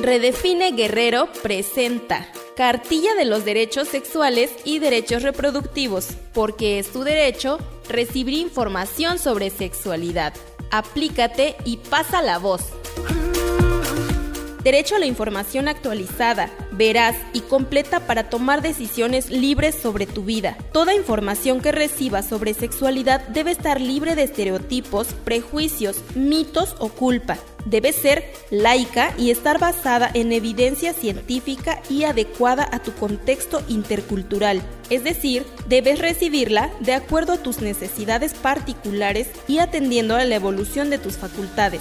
Redefine Guerrero presenta Cartilla de los Derechos Sexuales y Derechos Reproductivos, porque es tu derecho recibir información sobre sexualidad. Aplícate y pasa la voz. Derecho a la información actualizada, veraz y completa para tomar decisiones libres sobre tu vida. Toda información que recibas sobre sexualidad debe estar libre de estereotipos, prejuicios, mitos o culpa. Debe ser laica y estar basada en evidencia científica y adecuada a tu contexto intercultural. Es decir, debes recibirla de acuerdo a tus necesidades particulares y atendiendo a la evolución de tus facultades.